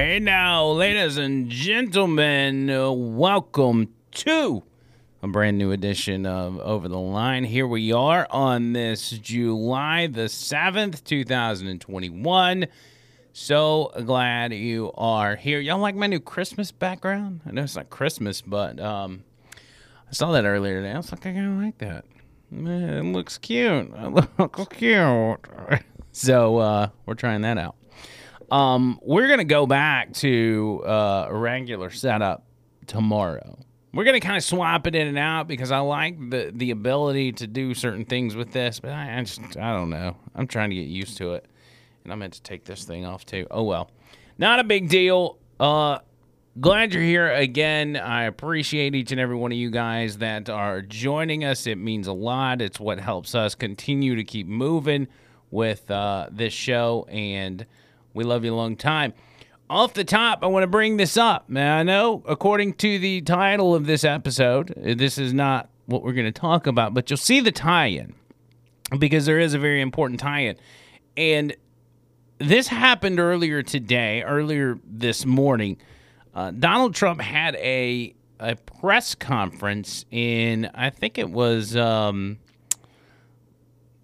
hey now, ladies and gentlemen, uh, welcome to a brand new edition of Over the Line. Here we are on this July the 7th, 2021. So glad you are here. Y'all like my new Christmas background? I know it's not Christmas, but um, I saw that earlier today. I was like, I kind of like that. Man, it looks cute. It looks cute. so uh, we're trying that out. Um, we're gonna go back to uh, a regular setup tomorrow. We're gonna kind of swap it in and out because I like the the ability to do certain things with this, but I, I just I don't know. I'm trying to get used to it, and I meant to take this thing off too. Oh well, not a big deal. Uh, glad you're here again. I appreciate each and every one of you guys that are joining us. It means a lot. It's what helps us continue to keep moving with uh, this show and we love you a long time. Off the top, I want to bring this up. Now, I know, according to the title of this episode, this is not what we're going to talk about, but you'll see the tie in because there is a very important tie in. And this happened earlier today, earlier this morning. Uh, Donald Trump had a a press conference in, I think it was, um,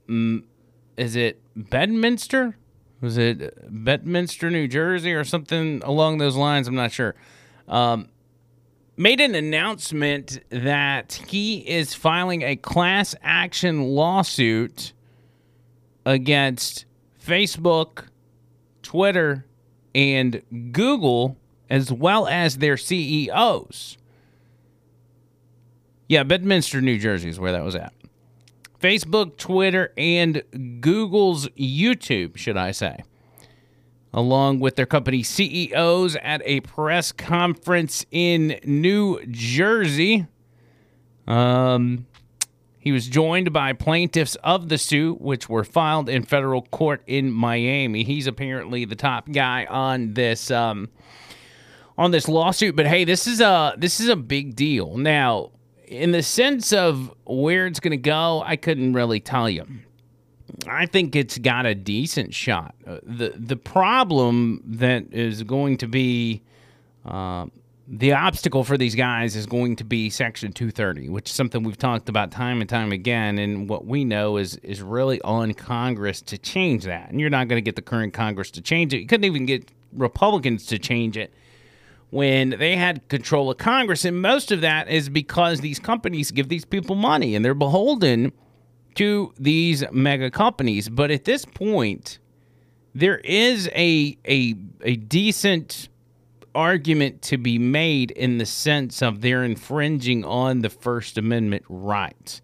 is it Bedminster? Was it Bedminster, New Jersey, or something along those lines? I'm not sure. Um, made an announcement that he is filing a class action lawsuit against Facebook, Twitter, and Google, as well as their CEOs. Yeah, Bedminster, New Jersey is where that was at. Facebook, Twitter, and Google's YouTube, should I say, along with their company CEOs at a press conference in New Jersey. Um, he was joined by plaintiffs of the suit, which were filed in federal court in Miami. He's apparently the top guy on this um, on this lawsuit. But hey, this is a this is a big deal. Now, in the sense of where it's going to go, I couldn't really tell you. I think it's got a decent shot. Uh, the The problem that is going to be uh, the obstacle for these guys is going to be Section 230, which is something we've talked about time and time again. And what we know is is really on Congress to change that. And you're not going to get the current Congress to change it. You couldn't even get Republicans to change it when they had control of Congress. And most of that is because these companies give these people money and they're beholden to these mega companies. But at this point, there is a a a decent argument to be made in the sense of they're infringing on the First Amendment rights.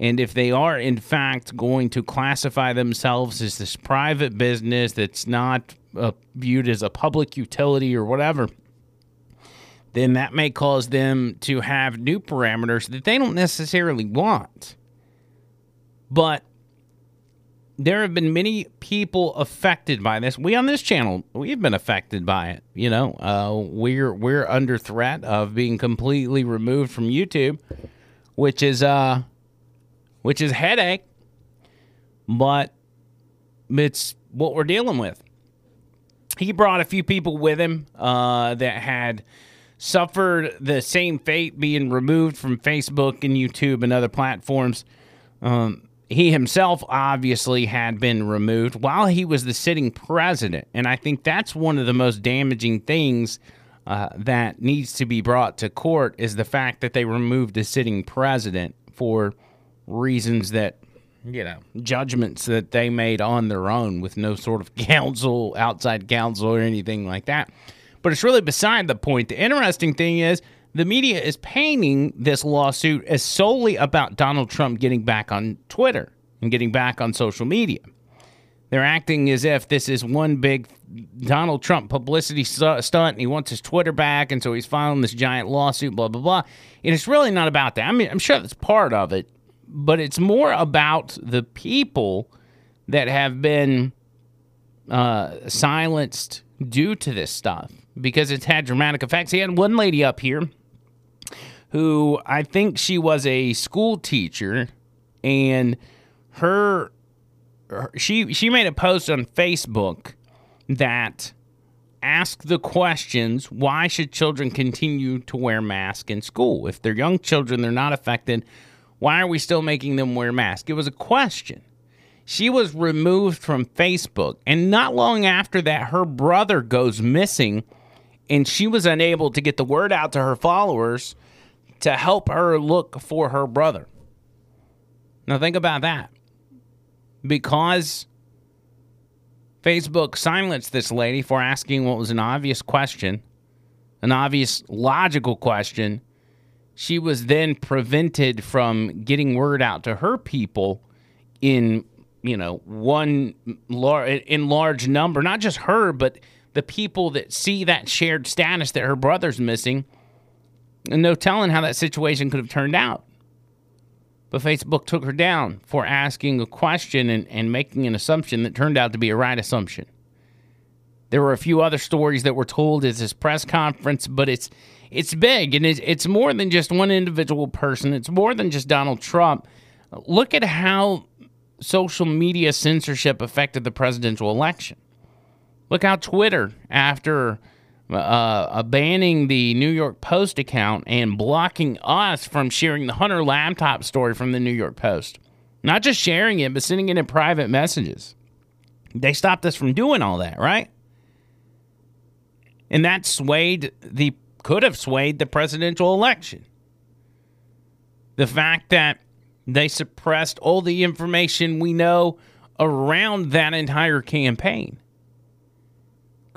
And if they are, in fact, going to classify themselves as this private business that's not uh, viewed as a public utility or whatever, then that may cause them to have new parameters that they don't necessarily want. But there have been many people affected by this. We on this channel, we've been affected by it. You know, uh, we're we're under threat of being completely removed from YouTube, which is uh, which is headache. But it's what we're dealing with. He brought a few people with him uh, that had suffered the same fate being removed from Facebook and YouTube and other platforms. Um, he himself obviously had been removed while he was the sitting president. And I think that's one of the most damaging things uh, that needs to be brought to court is the fact that they removed the sitting president for reasons that, you know, judgments that they made on their own with no sort of counsel, outside counsel, or anything like that. But it's really beside the point. The interesting thing is the media is painting this lawsuit as solely about Donald Trump getting back on Twitter and getting back on social media. They're acting as if this is one big Donald Trump publicity stunt and he wants his Twitter back, and so he's filing this giant lawsuit, blah, blah, blah. And it's really not about that. I mean, I'm sure that's part of it, but it's more about the people that have been uh, silenced due to this stuff because it's had dramatic effects. He had one lady up here who I think she was a school teacher and her, her she she made a post on Facebook that ask the questions why should children continue to wear masks in school? If they're young children, they're not affected. Why are we still making them wear masks? It was a question. She was removed from Facebook, and not long after that, her brother goes missing, and she was unable to get the word out to her followers to help her look for her brother. Now, think about that. Because Facebook silenced this lady for asking what was an obvious question, an obvious logical question. She was then prevented from getting word out to her people in, you know, one lar- in large number, not just her, but the people that see that shared status that her brother's missing. And no telling how that situation could have turned out. But Facebook took her down for asking a question and, and making an assumption that turned out to be a right assumption. There were a few other stories that were told at this press conference, but it's it's big and it's, it's more than just one individual person. It's more than just Donald Trump. Look at how social media censorship affected the presidential election. Look how Twitter, after uh, banning the New York Post account and blocking us from sharing the Hunter laptop story from the New York Post. Not just sharing it, but sending it in private messages. They stopped us from doing all that, right? And that swayed the could have swayed the presidential election. The fact that they suppressed all the information we know around that entire campaign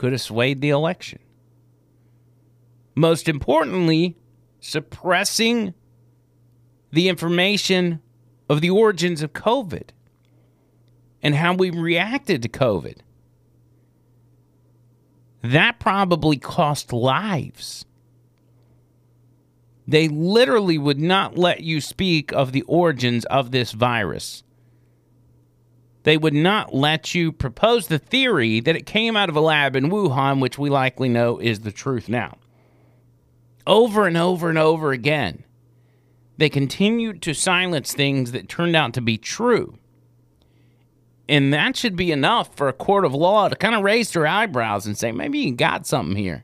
could have swayed the election. Most importantly, suppressing the information of the origins of COVID and how we reacted to COVID. That probably cost lives. They literally would not let you speak of the origins of this virus. They would not let you propose the theory that it came out of a lab in Wuhan, which we likely know is the truth now over and over and over again. They continued to silence things that turned out to be true. And that should be enough for a court of law to kind of raise their eyebrows and say, maybe you got something here.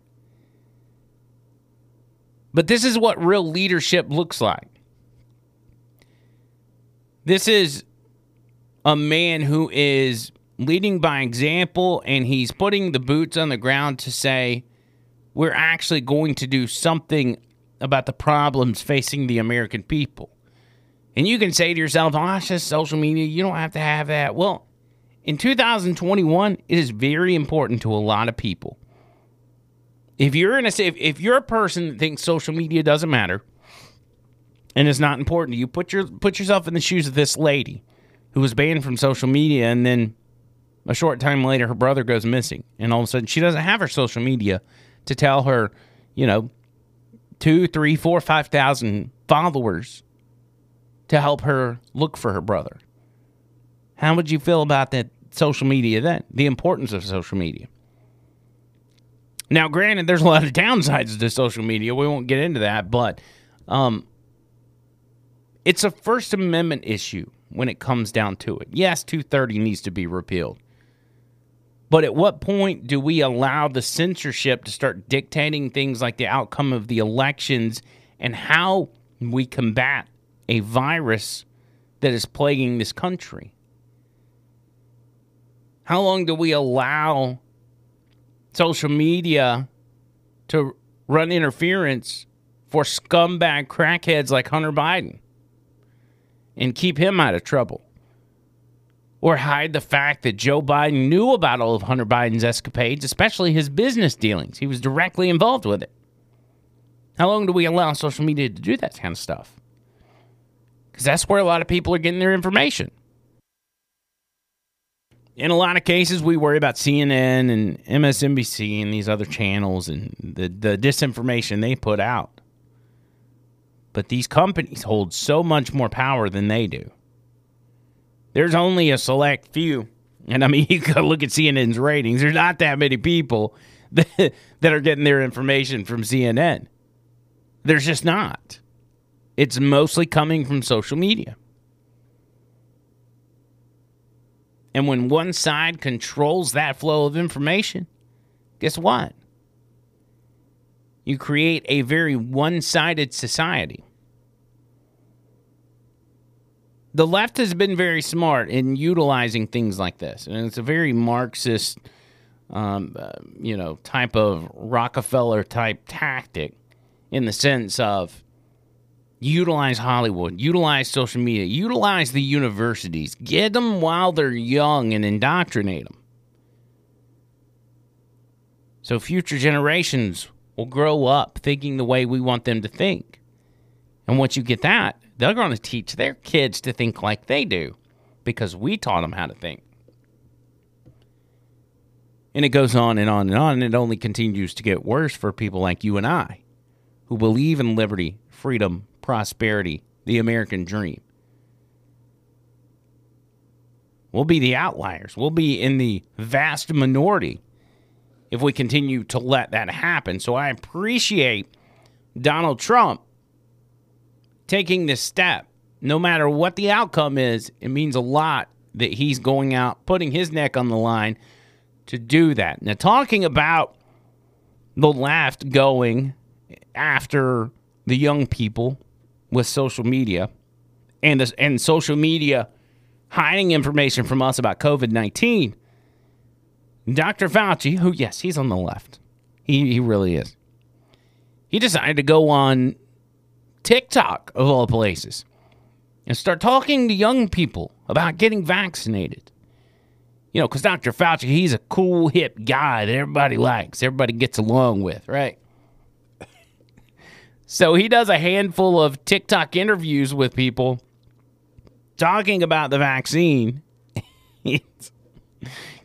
But this is what real leadership looks like. This is a man who is leading by example and he's putting the boots on the ground to say, we're actually going to do something about the problems facing the American people. And you can say to yourself, oh, it's just social media. You don't have to have that. Well, in 2021, it is very important to a lot of people. If you're in a if, if you're a person that thinks social media doesn't matter and it's not important to you, put your put yourself in the shoes of this lady who was banned from social media and then a short time later her brother goes missing and all of a sudden she doesn't have her social media to tell her, you know, two, three, four, five thousand followers to help her look for her brother. How would you feel about that social media then? The importance of social media. Now, granted, there's a lot of downsides to social media. We won't get into that, but um, it's a First Amendment issue when it comes down to it. Yes, 230 needs to be repealed. But at what point do we allow the censorship to start dictating things like the outcome of the elections and how we combat a virus that is plaguing this country? How long do we allow social media to run interference for scumbag crackheads like Hunter Biden and keep him out of trouble? or hide the fact that Joe Biden knew about all of Hunter Biden's escapades, especially his business dealings. He was directly involved with it. How long do we allow social media to do that kind of stuff? Because that's where a lot of people are getting their information. In a lot of cases, we worry about CNN and MSNBC and these other channels and the, the disinformation they put out. But these companies hold so much more power than they do there's only a select few. And I mean, you can look at CNN's ratings. There's not that many people that, that are getting their information from CNN. There's just not. It's mostly coming from social media. And when one side controls that flow of information, guess what? You create a very one sided society. The left has been very smart in utilizing things like this, and it's a very Marxist, um, uh, you know, type of Rockefeller type tactic, in the sense of utilize Hollywood, utilize social media, utilize the universities, get them while they're young and indoctrinate them. So future generations will grow up thinking the way we want them to think. And once you get that, they're going to teach their kids to think like they do because we taught them how to think. And it goes on and on and on, and it only continues to get worse for people like you and I who believe in liberty, freedom, prosperity, the American dream. We'll be the outliers. We'll be in the vast minority if we continue to let that happen. So I appreciate Donald Trump taking this step. No matter what the outcome is, it means a lot that he's going out, putting his neck on the line to do that. Now, talking about the left going after the young people with social media and this, and social media hiding information from us about COVID 19, Dr. Fauci, who, yes, he's on the left, he, he really is, he decided to go on TikTok, of all places, and start talking to young people about getting vaccinated. You know, because Dr. Fauci, he's a cool, hip guy that everybody likes, everybody gets along with, right? So he does a handful of TikTok interviews with people talking about the vaccine.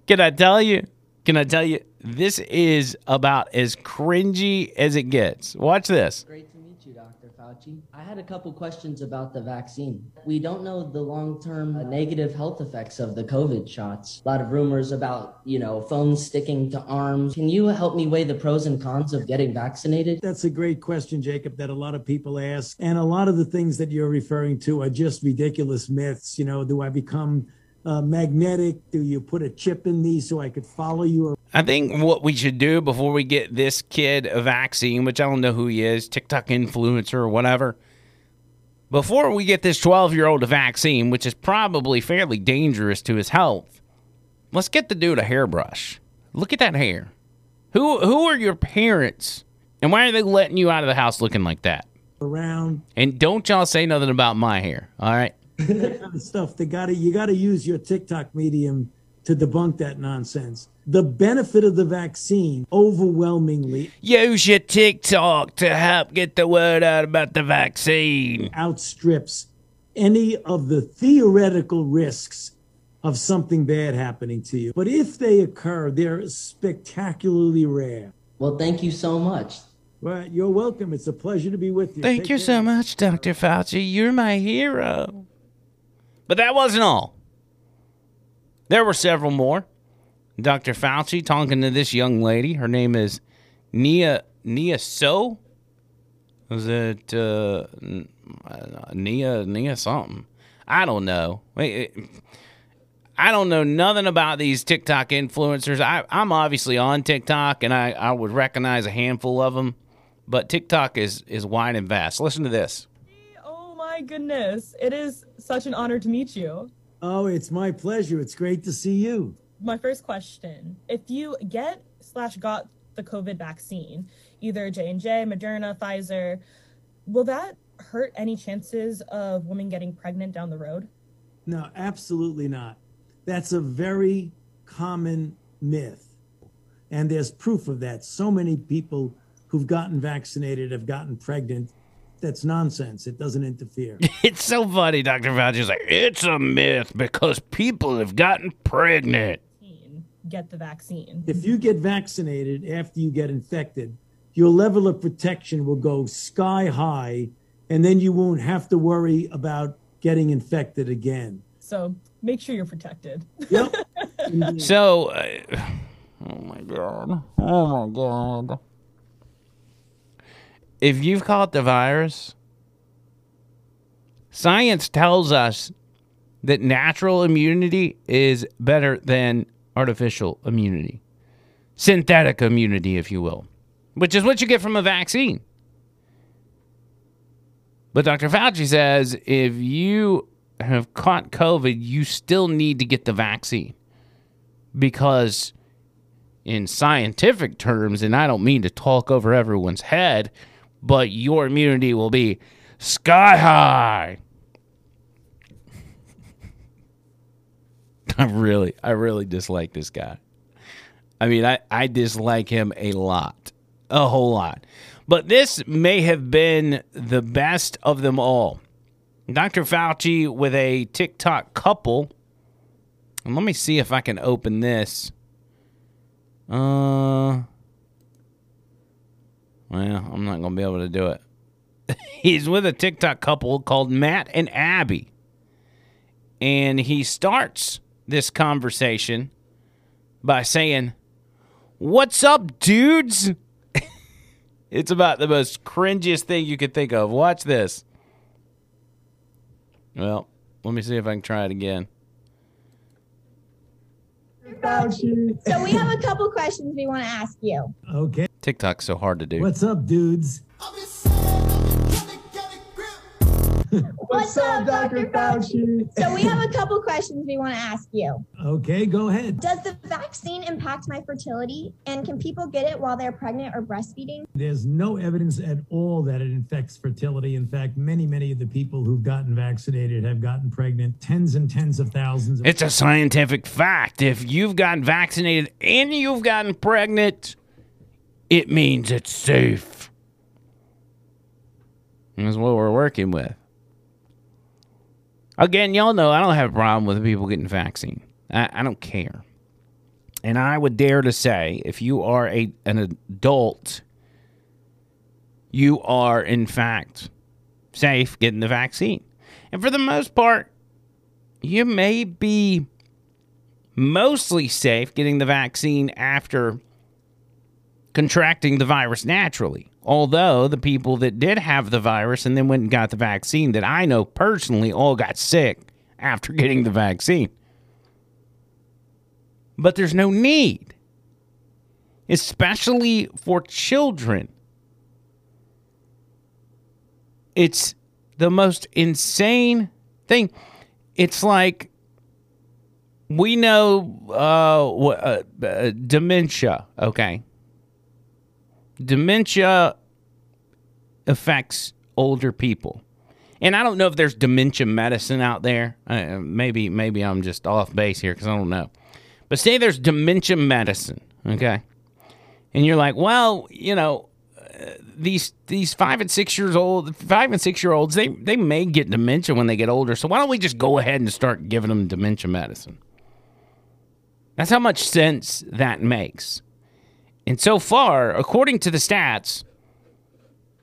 Can I tell you? Can I tell you? This is about as cringy as it gets. Watch this. Great to meet you, Dr. Fauci. I had a couple questions about the vaccine. We don't know the long-term negative health effects of the COVID shots. A lot of rumors about, you know, phones sticking to arms. Can you help me weigh the pros and cons of getting vaccinated? That's a great question, Jacob, that a lot of people ask. And a lot of the things that you're referring to are just ridiculous myths. You know, do I become uh, magnetic? Do you put a chip in these so I could follow you? I think what we should do before we get this kid a vaccine, which I don't know who he is, TikTok influencer or whatever, before we get this 12 year old a vaccine, which is probably fairly dangerous to his health, let's get the dude a hairbrush. Look at that hair. Who who are your parents? And why are they letting you out of the house looking like that? Around And don't y'all say nothing about my hair, all right? That kind of stuff. They got to you got to use your TikTok medium to debunk that nonsense. The benefit of the vaccine overwhelmingly Use your TikTok to help get the word out about the vaccine. outstrips any of the theoretical risks of something bad happening to you. But if they occur, they're spectacularly rare. Well, thank you so much. Well, you're welcome. It's a pleasure to be with you. Thank Take you care. so much, Dr. Fauci. You're my hero. But that wasn't all. There were several more. Dr. Fauci talking to this young lady. Her name is Nia Nia So. Was it uh, Nia Nia something? I don't know. I don't know nothing about these TikTok influencers. I, I'm obviously on TikTok, and I, I would recognize a handful of them, but TikTok is is wide and vast. Listen to this. My goodness. It is such an honor to meet you. Oh, it's my pleasure. It's great to see you. My first question, if you get slash got the COVID vaccine, either J&J, Moderna, Pfizer, will that hurt any chances of women getting pregnant down the road? No, absolutely not. That's a very common myth. And there's proof of that. So many people who've gotten vaccinated have gotten pregnant. That's nonsense. It doesn't interfere. It's so funny, Dr. Fauci's like, it's a myth because people have gotten pregnant. Get the vaccine. if you get vaccinated after you get infected, your level of protection will go sky high, and then you won't have to worry about getting infected again. So make sure you're protected. Yep. So, uh, oh my God. Oh my God. If you've caught the virus, science tells us that natural immunity is better than artificial immunity. synthetic immunity, if you will, which is what you get from a vaccine. But Dr. Fauci says if you have caught COVID, you still need to get the vaccine because, in scientific terms, and I don't mean to talk over everyone's head, but your immunity will be sky high. I really, I really dislike this guy. I mean, I, I dislike him a lot, a whole lot. But this may have been the best of them all. Dr. Fauci with a TikTok couple. And let me see if I can open this. Uh, well, I'm not going to be able to do it. He's with a TikTok couple called Matt and Abby. And he starts this conversation by saying, What's up, dudes? it's about the most cringiest thing you could think of. Watch this. Well, let me see if I can try it again. So we have a couple questions we want to ask you. Okay. TikTok's so hard to do. What's up, dudes? What's, up, Dr. Fauci? So we have a couple questions we want to ask you. Okay, go ahead. Does the vaccine impact my fertility? And can people get it while they're pregnant or breastfeeding? There's no evidence at all that it affects fertility. In fact, many, many of the people who've gotten vaccinated have gotten pregnant, tens and tens of thousands. Of- It's a scientific fact. If you've gotten vaccinated and you've gotten pregnant, it means it's safe. That's what we're working with. Again, y'all know I don't have a problem with people getting vaccine. I, I don't care. And I would dare to say, if you are a an adult, you are in fact safe getting the vaccine. And for the most part, you may be mostly safe getting the vaccine after contracting the virus naturally. Although the people that did have the virus and then went and got the vaccine that I know personally all got sick after getting the vaccine. But there's no need, especially for children. It's the most insane thing. It's like we know uh, uh, uh, dementia, okay? Dementia affects older people. And I don't know if there's dementia medicine out there. Uh, maybe maybe I'm just off base here because I don't know. But say there's dementia medicine, okay? And you're like, well, you know, uh, these these five and six years old, five and six year olds, they they may get dementia when they get older. So why don't we just go ahead and start giving them dementia medicine? That's how much sense that makes. And so far, according to the stats,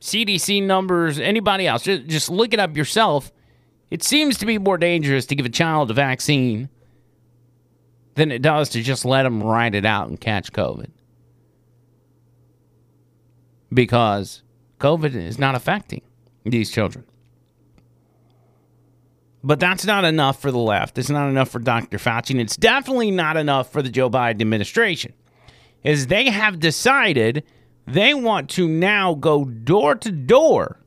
CDC numbers, anybody else, just, just look it up yourself. It seems to be more dangerous to give a child a vaccine than it does to just let them ride it out and catch COVID. Because COVID is not affecting these children. But that's not enough for the left. It's not enough for Dr. Fauci, and it's definitely not enough for the Joe Biden administration. Is they have decided they want to now go door to door.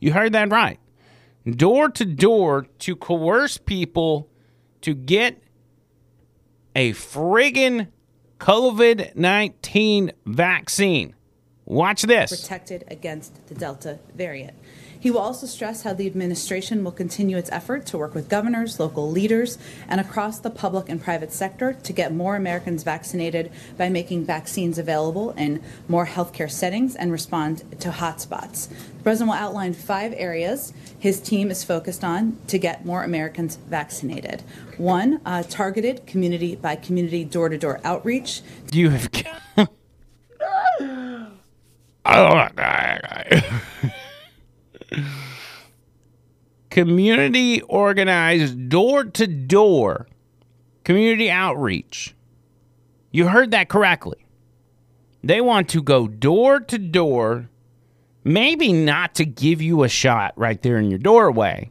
You heard that right. Door to door to coerce people to get a friggin' COVID 19 vaccine. Watch this. protected against the Delta variant. He will also stress how the administration will continue its effort to work with governors, local leaders, and across the public and private sector to get more Americans vaccinated by making vaccines available in more healthcare settings and respond to hotspots. The president will outline five areas his team is focused on to get more Americans vaccinated. One, uh, targeted community by community door to door outreach Do You have. Community organized door to door community outreach. You heard that correctly. They want to go door to door, maybe not to give you a shot right there in your doorway,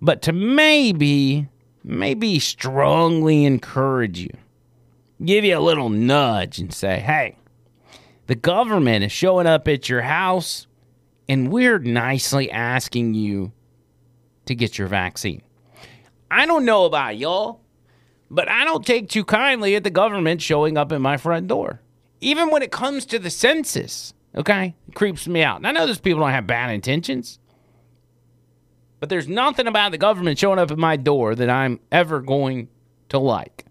but to maybe, maybe strongly encourage you give you a little nudge and say, hey, the government is showing up at your house and we're nicely asking you to get your vaccine. I don't know about y'all, but I don't take too kindly at the government showing up at my front door. Even when it comes to the census, okay? It creeps me out. And I know those people don't have bad intentions, but there's nothing about the government showing up at my door that I'm ever going to like.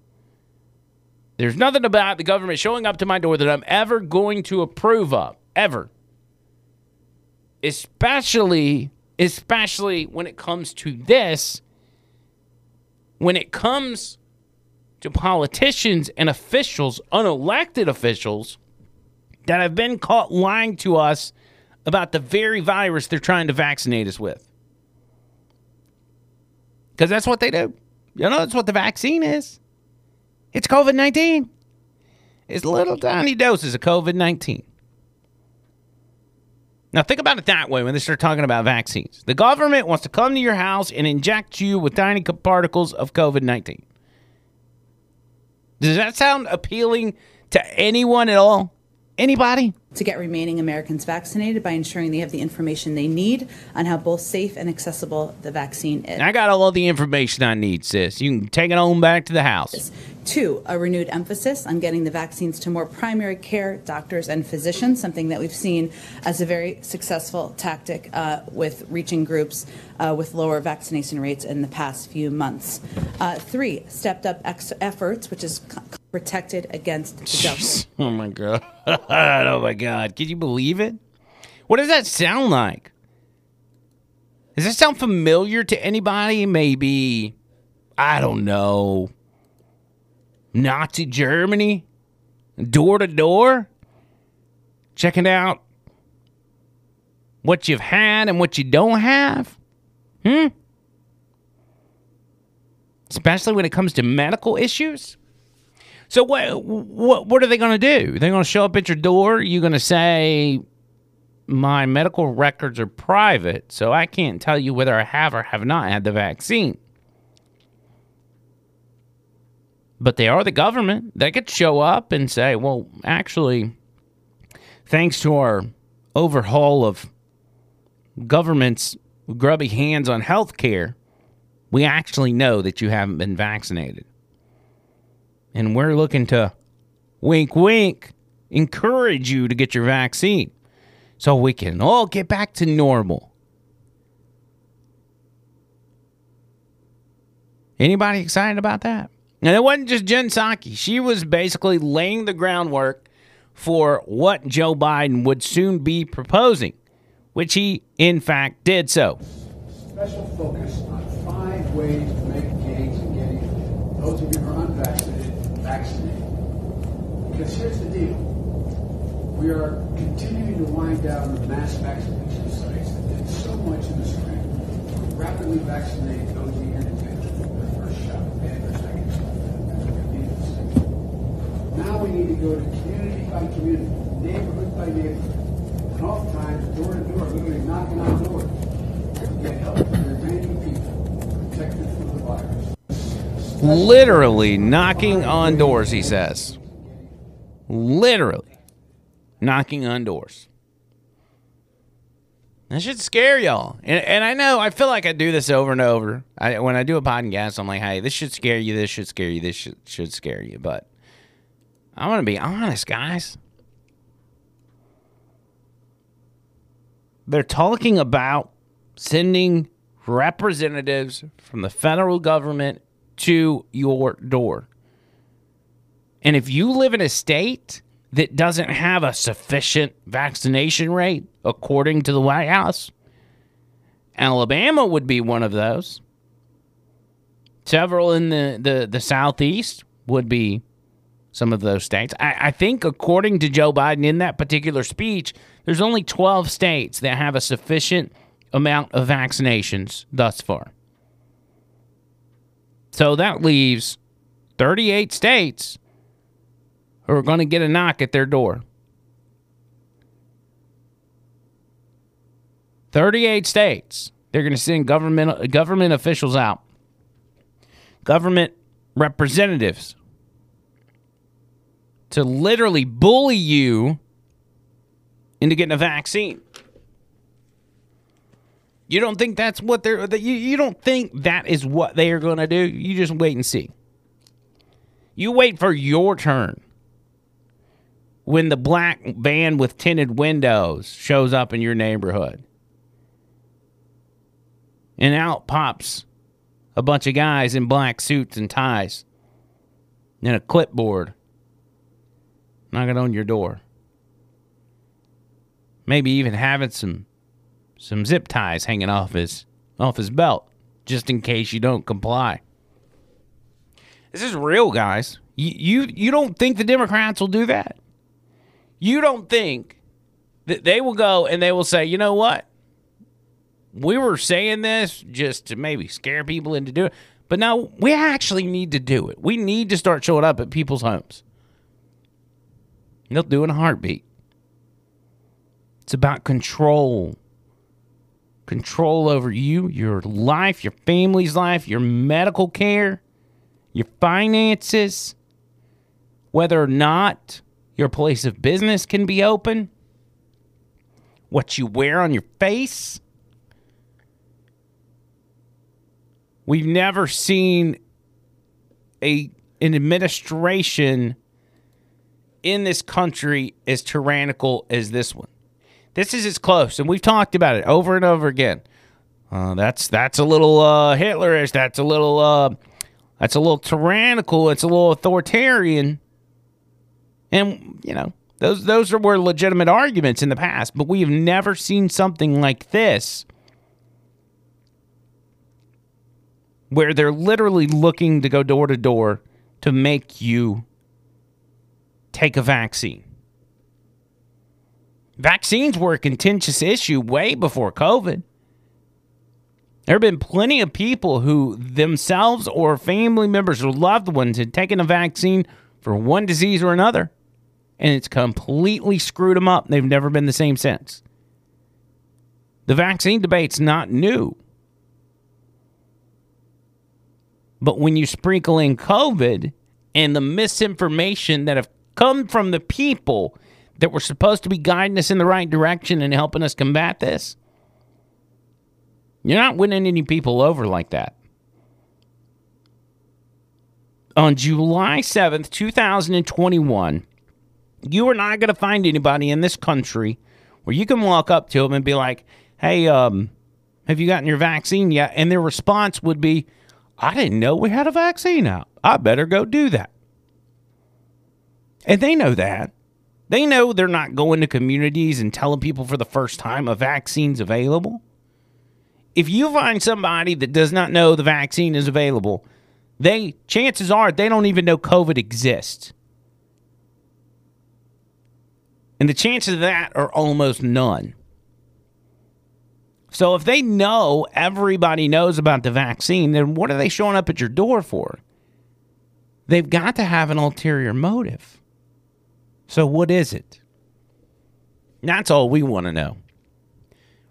There's nothing about the government showing up to my door that I'm ever going to approve of, ever. Especially, especially when it comes to this, when it comes to politicians and officials, unelected officials, that have been caught lying to us about the very virus they're trying to vaccinate us with. Because that's what they do. You know, that's what the vaccine is. It's COVID 19. It's little tiny doses of COVID 19. Now, think about it that way when they start talking about vaccines. The government wants to come to your house and inject you with tiny particles of COVID 19. Does that sound appealing to anyone at all? Anybody? To get remaining Americans vaccinated by ensuring they have the information they need on how both safe and accessible the vaccine is. I got all the information I need, sis. You can take it on back to the house. Two, a renewed emphasis on getting the vaccines to more primary care doctors and physicians, something that we've seen as a very successful tactic uh, with reaching groups uh, with lower vaccination rates in the past few months. Uh, three, stepped up ex- efforts, which is c- protected against the Delta. oh my god! oh my god! Can you believe it? What does that sound like? Does that sound familiar to anybody? Maybe I don't know. Nazi Germany, door to door, checking out what you've had and what you don't have. Hmm. Especially when it comes to medical issues. So what what what are they going to do? They're going to show up at your door. You're going to say my medical records are private, so I can't tell you whether I have or have not had the vaccine. But they are the government. They could show up and say, "Well, actually, thanks to our overhaul of government's grubby hands on health care, we actually know that you haven't been vaccinated." And we're looking to wink, wink, encourage you to get your vaccine so we can all get back to normal. Anybody excited about that? And it wasn't just Jen Psaki. She was basically laying the groundwork for what Joe Biden would soon be proposing, which he, in fact, did so. Special focus on five ways to make gains in getting those of you vaccinated. Because here's the deal. We are continuing to wind down the mass vaccination sites that did so much in the spring. Rapidly vaccinate those to take their first shot and their second shot. Now we need to go to community by community, neighborhood by neighborhood, and oftentimes door to door, literally knocking on doors to get help for the remaining people protected from the virus literally knocking on doors, he says. Literally knocking on doors. That should scare y'all. And, and I know, I feel like I do this over and over. I, when I do a podcast, I'm like, hey, this should scare you, this should scare you, this should, should scare you. But I want to be honest, guys. They're talking about sending representatives from the federal government to your door. And if you live in a state that doesn't have a sufficient vaccination rate, according to the White House, Alabama would be one of those. Several in the, the, the Southeast would be some of those states. I, I think, according to Joe Biden in that particular speech, there's only 12 states that have a sufficient amount of vaccinations thus far. So that leaves 38 states who are going to get a knock at their door. 38 states. They're going to send government government officials out. Government representatives to literally bully you into getting a vaccine. You don't think that's what they're you, you don't think that is what they are going to do? You just wait and see. You wait for your turn. When the black van with tinted windows shows up in your neighborhood. And out pops a bunch of guys in black suits and ties and a clipboard knocking on your door. Maybe even having some some zip ties hanging off his off his belt just in case you don't comply. This is real, guys. You you, you don't think the Democrats will do that? You don't think that they will go and they will say, "You know what? We were saying this just to maybe scare people into doing it, but now we actually need to do it. We need to start showing up at people's homes." They'll do it in a heartbeat. It's about control. Control over you, your life, your family's life, your medical care, your finances, whether or not your place of business can be open, what you wear on your face. We've never seen a an administration in this country as tyrannical as this one. This is as close, and we've talked about it over and over again. Uh, that's that's a little uh, Hitlerish. That's a little uh, that's a little tyrannical. It's a little authoritarian, and you know those those were legitimate arguments in the past. But we have never seen something like this, where they're literally looking to go door to door to make you take a vaccine. Vaccines were a contentious issue way before COVID. There have been plenty of people who themselves or family members or loved ones had taken a vaccine for one disease or another, and it's completely screwed them up. They've never been the same since. The vaccine debate's not new. But when you sprinkle in COVID and the misinformation that have come from the people that were supposed to be guiding us in the right direction and helping us combat this. You're not winning any people over like that. On July 7th, 2021, you are not going to find anybody in this country where you can walk up to them and be like, hey, um, have you gotten your vaccine yet? And their response would be, I didn't know we had a vaccine out. I better go do that. And they know that. They know they're not going to communities and telling people for the first time a vaccine's available. If you find somebody that does not know the vaccine is available, they chances are they don't even know COVID exists. And the chances of that are almost none. So if they know everybody knows about the vaccine, then what are they showing up at your door for? They've got to have an ulterior motive. So, what is it? That's all we want to know.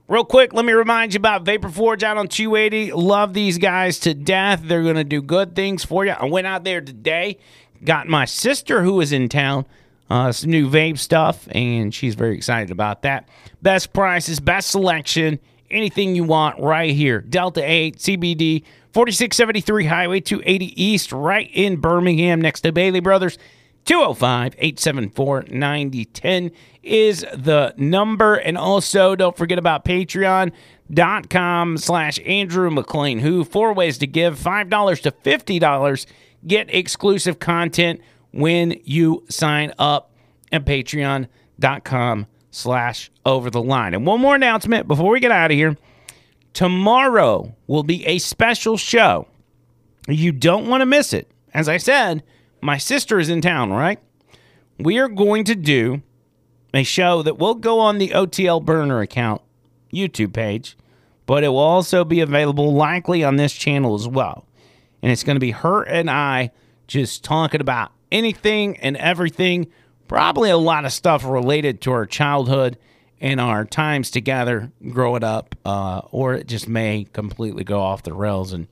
Real quick, let me remind you about Vapor Forge out on 280. Love these guys to death. They're going to do good things for you. I went out there today, got my sister who is in town uh, some new vape stuff, and she's very excited about that. Best prices, best selection, anything you want right here. Delta 8 CBD, 4673 Highway 280 East, right in Birmingham, next to Bailey Brothers. 205 874 9010 is the number. And also, don't forget about patreon.com slash Andrew McLean, who four ways to give $5 to $50. Get exclusive content when you sign up at patreon.com slash over the line. And one more announcement before we get out of here. Tomorrow will be a special show. You don't want to miss it. As I said, my sister is in town, right? We are going to do a show that will go on the OTL Burner account YouTube page, but it will also be available likely on this channel as well. And it's going to be her and I just talking about anything and everything, probably a lot of stuff related to our childhood and our times together growing up, uh, or it just may completely go off the rails and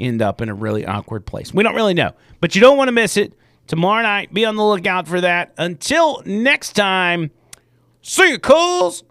end up in a really awkward place. We don't really know, but you don't want to miss it. Tomorrow night, be on the lookout for that. Until next time, see you, cools.